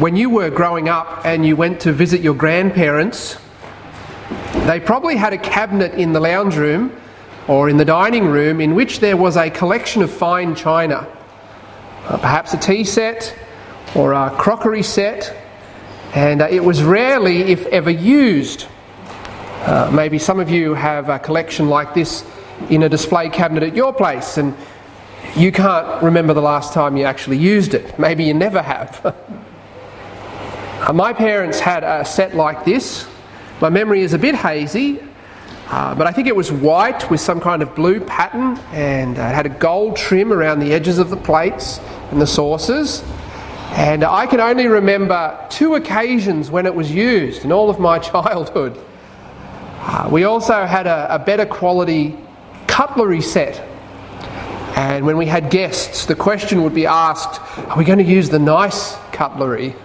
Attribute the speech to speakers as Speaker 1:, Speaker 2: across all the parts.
Speaker 1: When you were growing up and you went to visit your grandparents, they probably had a cabinet in the lounge room or in the dining room in which there was a collection of fine china. Uh, perhaps a tea set or a crockery set, and uh, it was rarely, if ever, used. Uh, maybe some of you have a collection like this in a display cabinet at your place, and you can't remember the last time you actually used it. Maybe you never have. Uh, my parents had a set like this. My memory is a bit hazy, uh, but I think it was white with some kind of blue pattern and uh, it had a gold trim around the edges of the plates and the saucers. And I can only remember two occasions when it was used in all of my childhood. Uh, we also had a, a better quality cutlery set and when we had guests, the question would be asked Are we going to use the nice cutlery?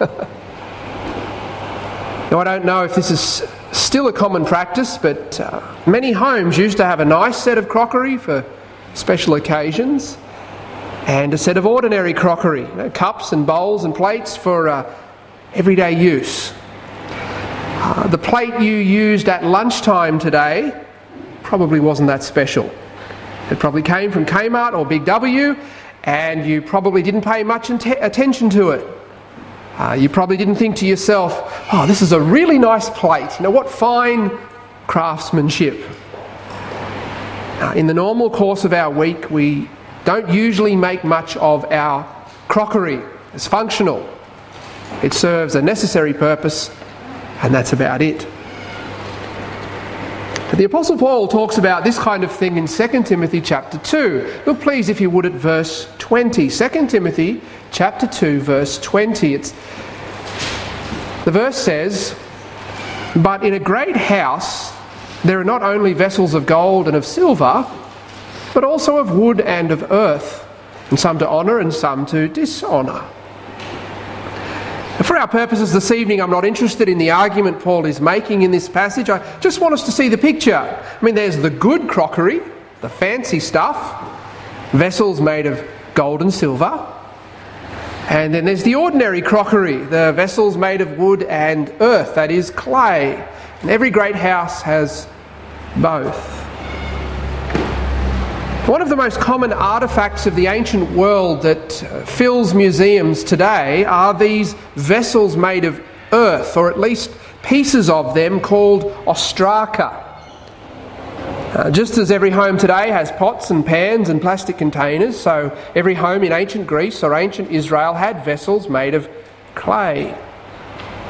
Speaker 1: now, I don't know if this is still a common practice, but uh, many homes used to have a nice set of crockery for special occasions and a set of ordinary crockery, you know, cups and bowls and plates for uh, everyday use. Uh, the plate you used at lunchtime today probably wasn't that special. It probably came from Kmart or Big W, and you probably didn't pay much attention to it. Uh, you probably didn't think to yourself, oh, this is a really nice plate. You know, what fine craftsmanship. Uh, in the normal course of our week, we don't usually make much of our crockery. It's functional, it serves a necessary purpose, and that's about it. But The Apostle Paul talks about this kind of thing in 2 Timothy chapter 2. Look, please, if you would, at verse 20. 2 Timothy chapter 2, verse 20. It's, the verse says, But in a great house there are not only vessels of gold and of silver, but also of wood and of earth, and some to honour and some to dishonour. For our purposes this evening, I'm not interested in the argument Paul is making in this passage. I just want us to see the picture. I mean, there's the good crockery, the fancy stuff, vessels made of gold and silver. And then there's the ordinary crockery, the vessels made of wood and earth, that is, clay. And every great house has both. One of the most common artefacts of the ancient world that uh, fills museums today are these vessels made of earth, or at least pieces of them called ostraka. Uh, just as every home today has pots and pans and plastic containers, so every home in ancient Greece or ancient Israel had vessels made of clay.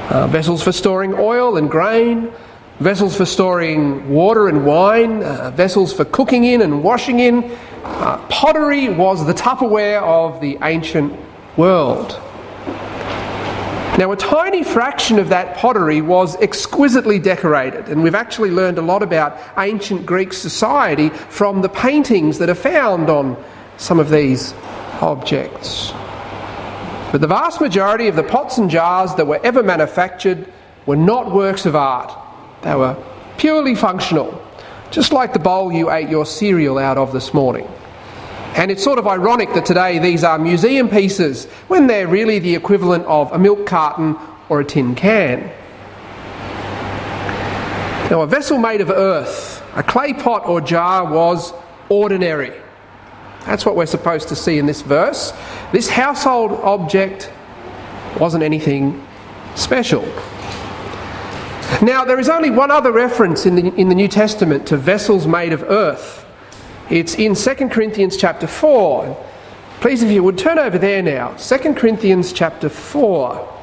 Speaker 1: Uh, vessels for storing oil and grain, vessels for storing water and wine, uh, vessels for cooking in and washing in. Uh, pottery was the Tupperware of the ancient world. Now, a tiny fraction of that pottery was exquisitely decorated, and we've actually learned a lot about ancient Greek society from the paintings that are found on some of these objects. But the vast majority of the pots and jars that were ever manufactured were not works of art. They were purely functional, just like the bowl you ate your cereal out of this morning. And it's sort of ironic that today these are museum pieces when they're really the equivalent of a milk carton or a tin can. Now, a vessel made of earth, a clay pot or jar, was ordinary. That's what we're supposed to see in this verse. This household object wasn't anything special. Now, there is only one other reference in the, in the New Testament to vessels made of earth. It's in 2 Corinthians chapter 4. Please, if you would turn over there now. 2 Corinthians chapter 4.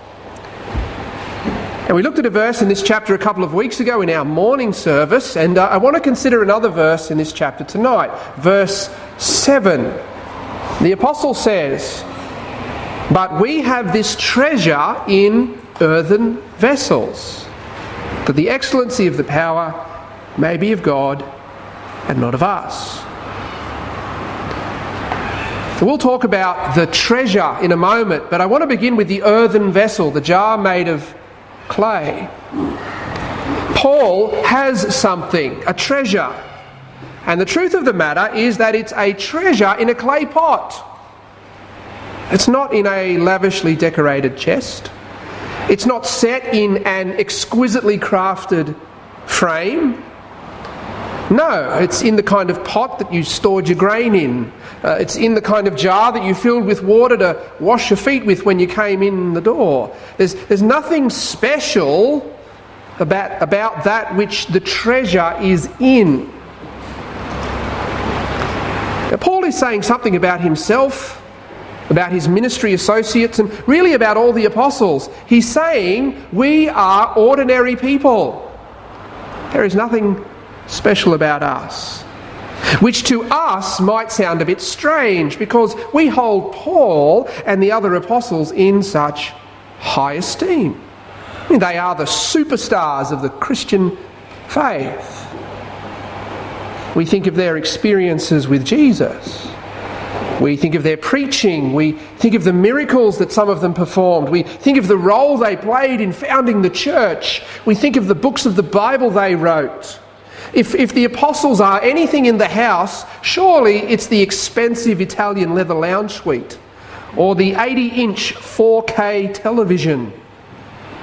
Speaker 1: And we looked at a verse in this chapter a couple of weeks ago in our morning service, and uh, I want to consider another verse in this chapter tonight. Verse 7. The Apostle says, But we have this treasure in earthen vessels that the excellency of the power may be of God and not of us. We'll talk about the treasure in a moment, but I want to begin with the earthen vessel, the jar made of clay. Paul has something, a treasure. And the truth of the matter is that it's a treasure in a clay pot. It's not in a lavishly decorated chest. It's not set in an exquisitely crafted frame. No, it's in the kind of pot that you stored your grain in. Uh, it's in the kind of jar that you filled with water to wash your feet with when you came in the door. There's, there's nothing special about, about that which the treasure is in. Now, Paul is saying something about himself, about his ministry associates, and really about all the apostles. He's saying we are ordinary people. There is nothing special about us. Which to us might sound a bit strange because we hold Paul and the other apostles in such high esteem. I mean, they are the superstars of the Christian faith. We think of their experiences with Jesus. We think of their preaching. We think of the miracles that some of them performed. We think of the role they played in founding the church. We think of the books of the Bible they wrote. If, if the apostles are anything in the house, surely it's the expensive Italian leather lounge suite or the 80 inch 4K television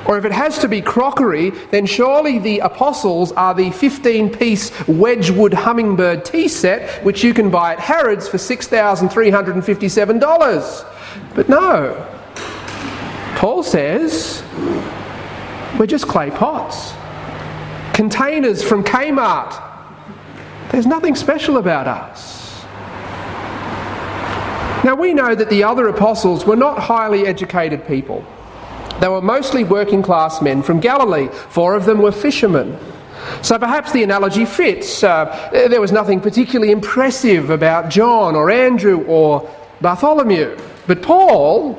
Speaker 1: or if it has to be crockery, then surely the apostles are the 15 piece Wedgwood hummingbird tea set, which you can buy at Harrods for $6,357. But no. Paul says, we're just clay pots, containers from Kmart. There's nothing special about us. Now, we know that the other apostles were not highly educated people. They were mostly working class men from Galilee. Four of them were fishermen. So perhaps the analogy fits. Uh, there was nothing particularly impressive about John or Andrew or Bartholomew. But Paul,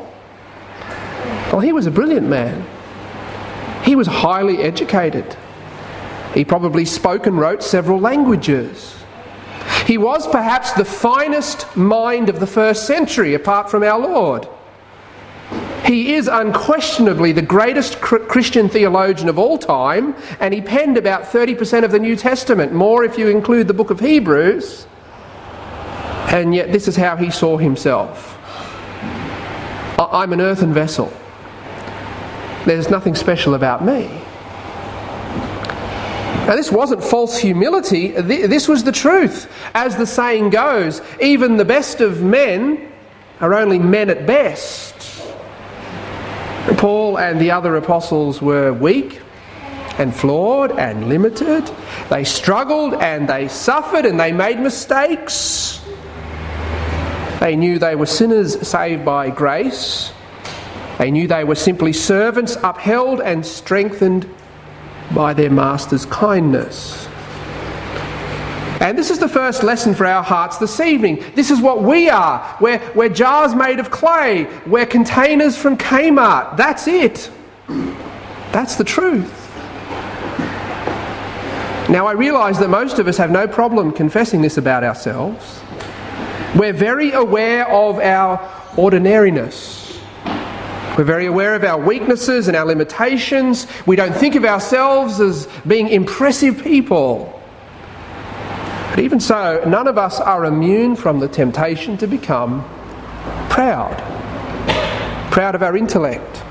Speaker 1: well, he was a brilliant man. He was highly educated. He probably spoke and wrote several languages. He was perhaps the finest mind of the first century, apart from our Lord. He is unquestionably the greatest Christian theologian of all time, and he penned about 30% of the New Testament, more if you include the book of Hebrews. And yet, this is how he saw himself I'm an earthen vessel. There's nothing special about me. Now, this wasn't false humility, this was the truth. As the saying goes, even the best of men are only men at best. Paul and the other apostles were weak and flawed and limited. They struggled and they suffered and they made mistakes. They knew they were sinners saved by grace. They knew they were simply servants upheld and strengthened by their master's kindness. And this is the first lesson for our hearts this evening. This is what we are. We're, we're jars made of clay, we're containers from Kmart. That's it. That's the truth. Now, I realise that most of us have no problem confessing this about ourselves. We're very aware of our ordinariness. We're very aware of our weaknesses and our limitations. We don't think of ourselves as being impressive people. But even so, none of us are immune from the temptation to become proud. Proud of our intellect,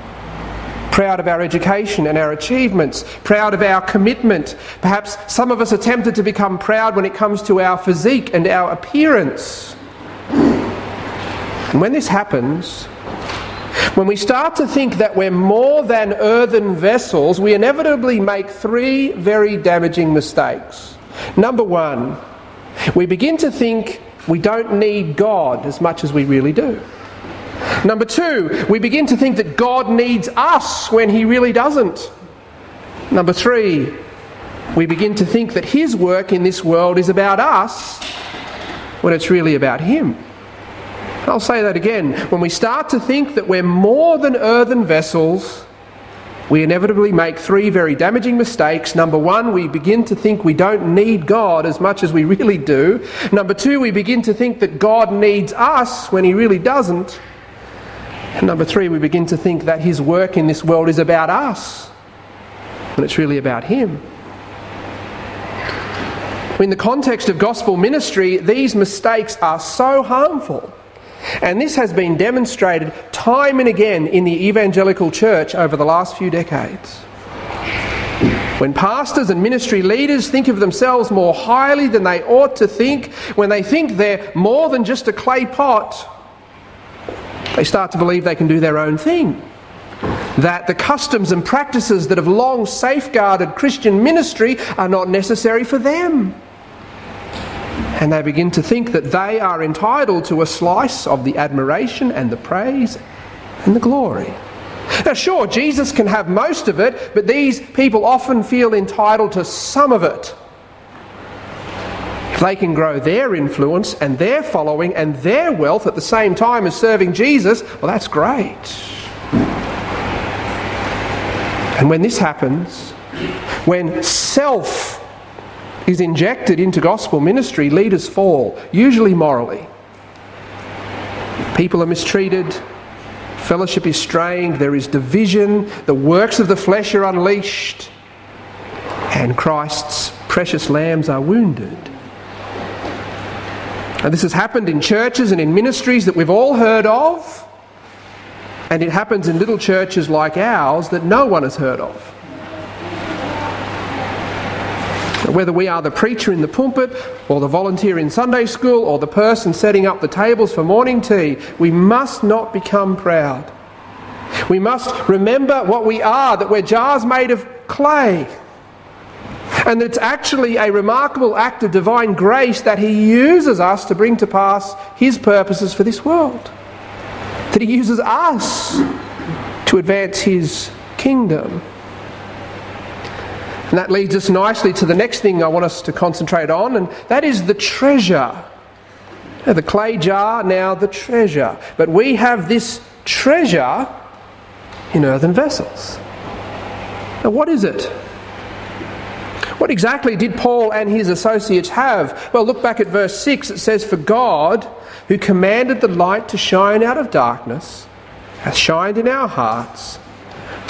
Speaker 1: proud of our education and our achievements, proud of our commitment. Perhaps some of us are tempted to become proud when it comes to our physique and our appearance. And when this happens, when we start to think that we're more than earthen vessels, we inevitably make three very damaging mistakes. Number one, we begin to think we don't need God as much as we really do. Number two, we begin to think that God needs us when He really doesn't. Number three, we begin to think that His work in this world is about us when it's really about Him. I'll say that again. When we start to think that we're more than earthen vessels, we inevitably make three very damaging mistakes. Number one, we begin to think we don't need God as much as we really do. Number two, we begin to think that God needs us when He really doesn't. And number three, we begin to think that His work in this world is about us when it's really about Him. In the context of gospel ministry, these mistakes are so harmful. And this has been demonstrated time and again in the evangelical church over the last few decades. When pastors and ministry leaders think of themselves more highly than they ought to think, when they think they're more than just a clay pot, they start to believe they can do their own thing. That the customs and practices that have long safeguarded Christian ministry are not necessary for them. And they begin to think that they are entitled to a slice of the admiration and the praise and the glory. Now, sure, Jesus can have most of it, but these people often feel entitled to some of it. If they can grow their influence and their following and their wealth at the same time as serving Jesus, well, that's great. And when this happens, when self is injected into gospel ministry, leaders fall, usually morally. People are mistreated, fellowship is strained, there is division, the works of the flesh are unleashed, and Christ's precious lambs are wounded. And this has happened in churches and in ministries that we've all heard of, and it happens in little churches like ours that no one has heard of. Whether we are the preacher in the pulpit, or the volunteer in Sunday school, or the person setting up the tables for morning tea, we must not become proud. We must remember what we are, that we're jars made of clay. And it's actually a remarkable act of divine grace that He uses us to bring to pass His purposes for this world. That He uses us to advance His kingdom. And that leads us nicely to the next thing I want us to concentrate on, and that is the treasure. The clay jar, now the treasure. But we have this treasure in earthen vessels. Now, what is it? What exactly did Paul and his associates have? Well, look back at verse 6. It says, For God, who commanded the light to shine out of darkness, hath shined in our hearts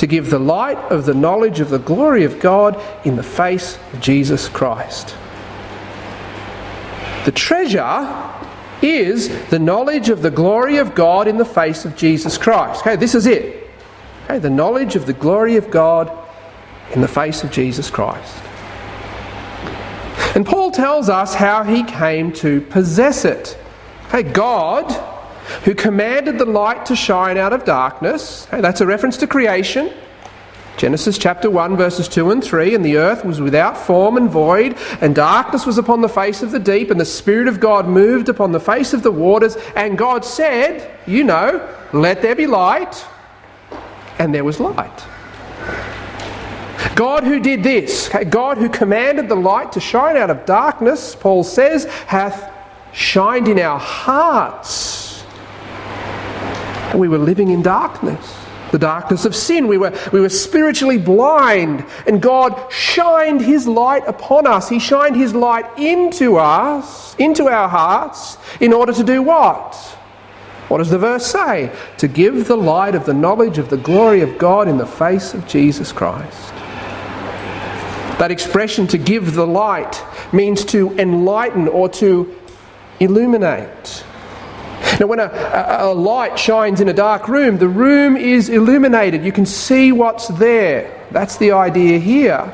Speaker 1: to give the light of the knowledge of the glory of God in the face of Jesus Christ. The treasure is the knowledge of the glory of God in the face of Jesus Christ. Okay, this is it. Okay, the knowledge of the glory of God in the face of Jesus Christ. And Paul tells us how he came to possess it. Okay, God who commanded the light to shine out of darkness. Okay, that's a reference to creation. Genesis chapter 1, verses 2 and 3 And the earth was without form and void, and darkness was upon the face of the deep, and the Spirit of God moved upon the face of the waters. And God said, You know, let there be light. And there was light. God who did this, God who commanded the light to shine out of darkness, Paul says, hath shined in our hearts we were living in darkness, the darkness of sin. We were, we were spiritually blind, and God shined His light upon us. He shined His light into us, into our hearts, in order to do what? What does the verse say? To give the light of the knowledge of the glory of God in the face of Jesus Christ. That expression, to give the light, means to enlighten or to illuminate. Now, when a, a, light shines in a dark room, the room is illuminated. You can see what's there. That's the idea here.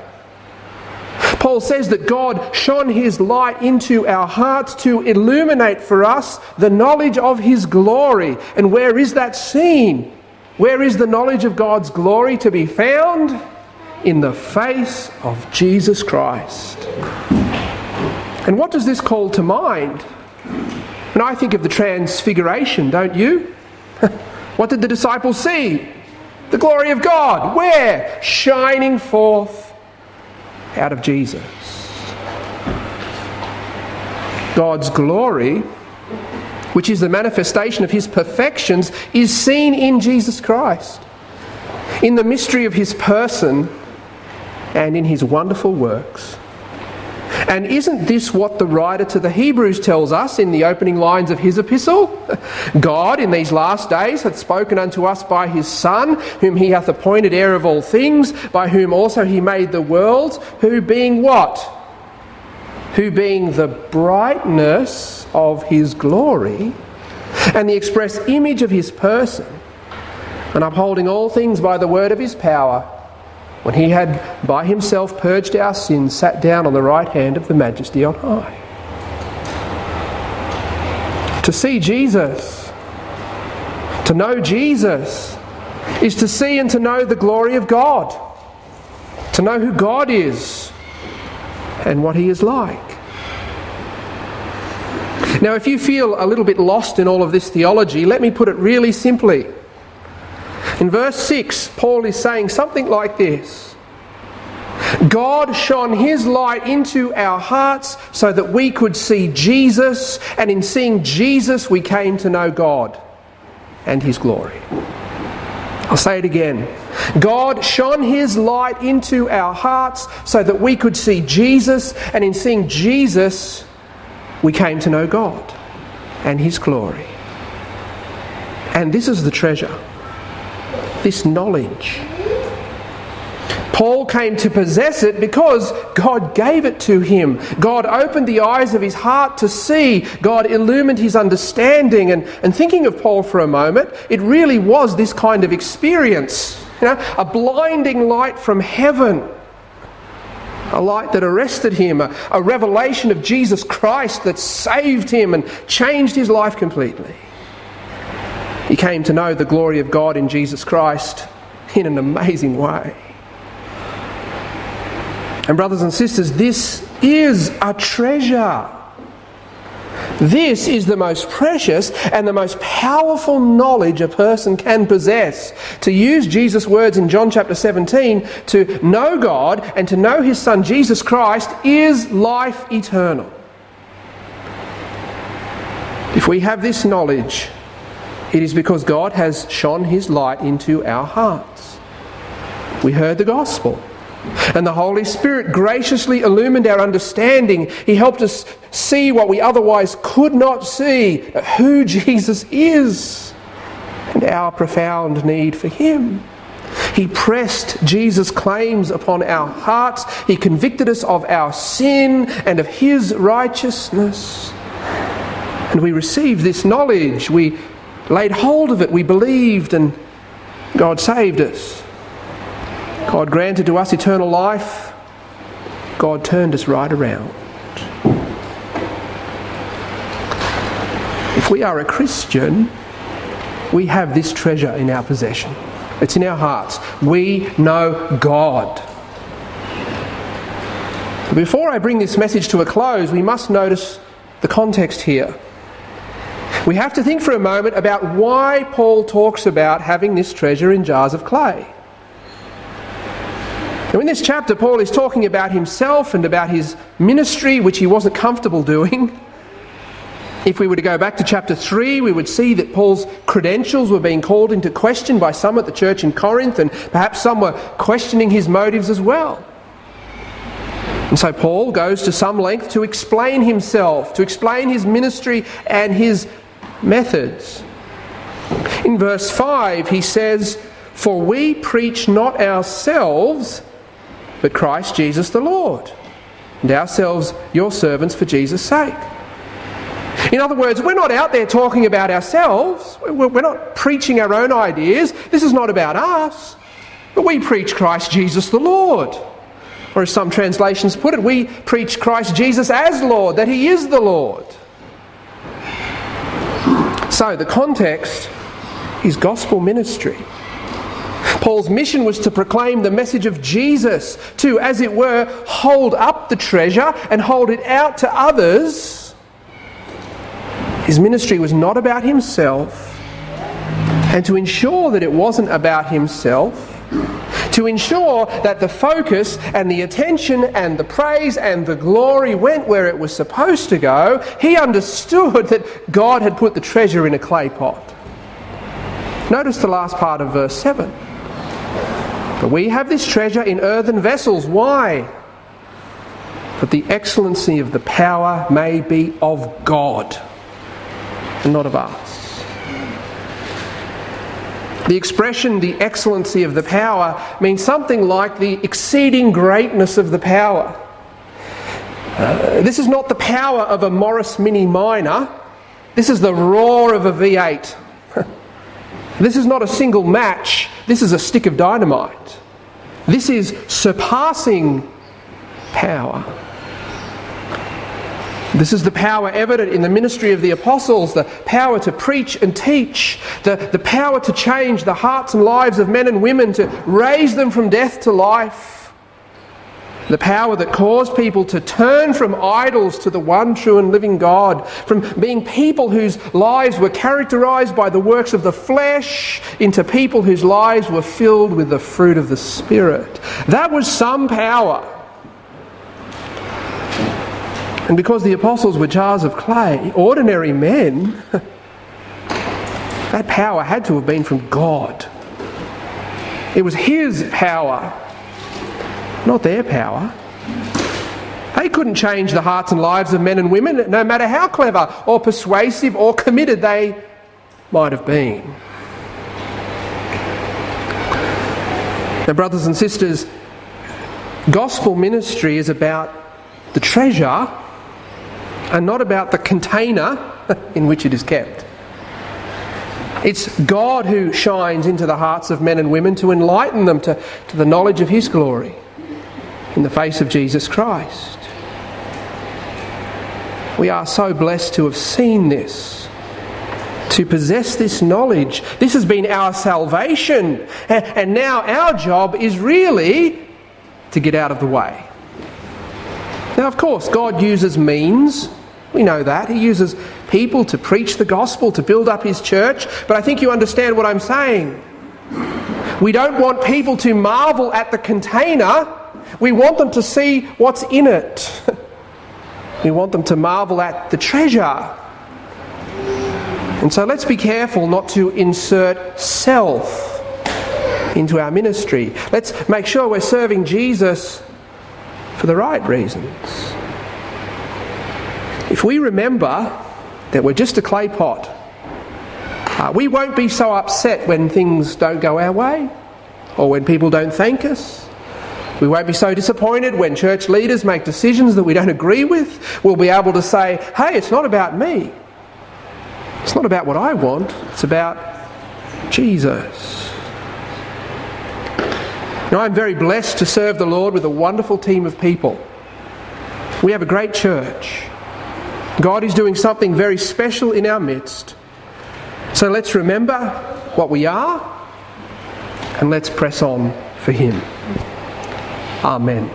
Speaker 1: Paul says that God shone his light into our hearts to illuminate for us the knowledge of his glory. And where is that seen? Where is the knowledge of God's glory to be found? In the face of Jesus Christ. And what does this call to mind? And I think of the transfiguration, don't you? what did the disciples see? The glory of God. Where? Shining forth out of Jesus. God's glory, which is the manifestation of his perfections, is seen in Jesus Christ, in the mystery of his person, and in his wonderful works. And isn't this what the writer to the Hebrews tells us in the opening lines of his epistle? God in these last days hath spoken unto us by his Son, whom he hath appointed heir of all things, by whom also he made the worlds, who being what? Who being the brightness of his glory and the express image of his person, and upholding all things by the word of his power, when he had by himself purged our sins, sat down on the right hand of the majesty on high. To see Jesus, to know Jesus, is to see and to know the glory of God, to know who God is and what he is like. Now, if you feel a little bit lost in all of this theology, let me put it really simply. In verse 6, Paul is saying something like this God shone his light into our hearts so that we could see Jesus, and in seeing Jesus, we came to know God and his glory. I'll say it again. God shone his light into our hearts so that we could see Jesus, and in seeing Jesus, we came to know God and his glory. And this is the treasure this knowledge. Paul came to possess it because God gave it to him. God opened the eyes of his heart to see. God illumined his understanding. And, and thinking of Paul for a moment, it really was this kind of experience you know, a blinding light from heaven, a light that arrested him, a, a revelation of Jesus Christ that saved him and changed his life completely. He came to know the glory of God in Jesus Christ in an amazing way. And, brothers and sisters, this is a treasure. This is the most precious and the most powerful knowledge a person can possess. To use Jesus' words in John chapter 17, to know God and to know His Son Jesus Christ is life eternal. If we have this knowledge, it is because God has shone His light into our hearts. We heard the gospel. And the Holy Spirit graciously illumined our understanding. He helped us see what we otherwise could not see who Jesus is and our profound need for Him. He pressed Jesus' claims upon our hearts. He convicted us of our sin and of His righteousness. And we received this knowledge. We laid hold of it, we believed, and God saved us. God granted to us eternal life. God turned us right around. If we are a Christian, we have this treasure in our possession. It's in our hearts. We know God. Before I bring this message to a close, we must notice the context here we have to think for a moment about why Paul talks about having this treasure in jars of clay. Now, in this chapter, Paul is talking about himself and about his ministry, which he wasn't comfortable doing. If we were to go back to chapter 3, we would see that Paul's credentials were being called into question by some at the church in Corinth, and perhaps some were questioning his motives as well. And so Paul goes to some length to explain himself, to explain his ministry and his methods. In verse 5, he says, For we preach not ourselves, but Christ Jesus the Lord, and ourselves your servants for Jesus' sake. In other words, we're not out there talking about ourselves. We're not preaching our own ideas. This is not about us. But we preach Christ Jesus the Lord. Or as some translations put it, we preach Christ Jesus as Lord, that He is the Lord. So, the context is gospel ministry. Paul's mission was to proclaim the message of Jesus, to, as it were, hold up the treasure and hold it out to others. His ministry was not about himself, and to ensure that it wasn't about himself, to ensure that the focus and the attention and the praise and the glory went where it was supposed to go, he understood that God had put the treasure in a clay pot. Notice the last part of verse 7. But we have this treasure in earthen vessels. Why? That the excellency of the power may be of God and not of us. The expression, the excellency of the power, means something like the exceeding greatness of the power. Uh, this is not the power of a Morris Mini Minor, this is the roar of a V8. This is not a single match, this is a stick of dynamite. This is surpassing power. This is the power evident in the ministry of the apostles, the power to preach and teach, the, the power to change the hearts and lives of men and women, to raise them from death to life. The power that caused people to turn from idols to the one true and living God, from being people whose lives were characterized by the works of the flesh into people whose lives were filled with the fruit of the Spirit. That was some power. And because the apostles were jars of clay, ordinary men, that power had to have been from God. It was His power, not their power. They couldn't change the hearts and lives of men and women, no matter how clever or persuasive or committed they might have been. Now, brothers and sisters, gospel ministry is about the treasure and not about the container in which it is kept. It's God who shines into the hearts of men and women to enlighten them to, to the knowledge of His glory in the face of Jesus Christ. We are so blessed to have seen this, to possess this knowledge. This has been our salvation, and now our job is really to get out of the way. Now, of course, God uses means we know that. He uses people to preach the gospel, to build up his church. But I think you understand what I'm saying. We don't want people to marvel at the container, we want them to see what's in it. we want them to marvel at the treasure. And so let's be careful not to insert self into our ministry. Let's make sure we're serving Jesus for the right reasons. If we remember that we're just a clay pot, uh, we won't be so upset when things don't go our way or when people don't thank us. We won't be so disappointed when church leaders make decisions that we don't agree with. We'll be able to say, hey, it's not about me. It's not about what I want, it's about Jesus. Now, I'm very blessed to serve the Lord with a wonderful team of people. We have a great church. God is doing something very special in our midst. So let's remember what we are and let's press on for Him. Amen.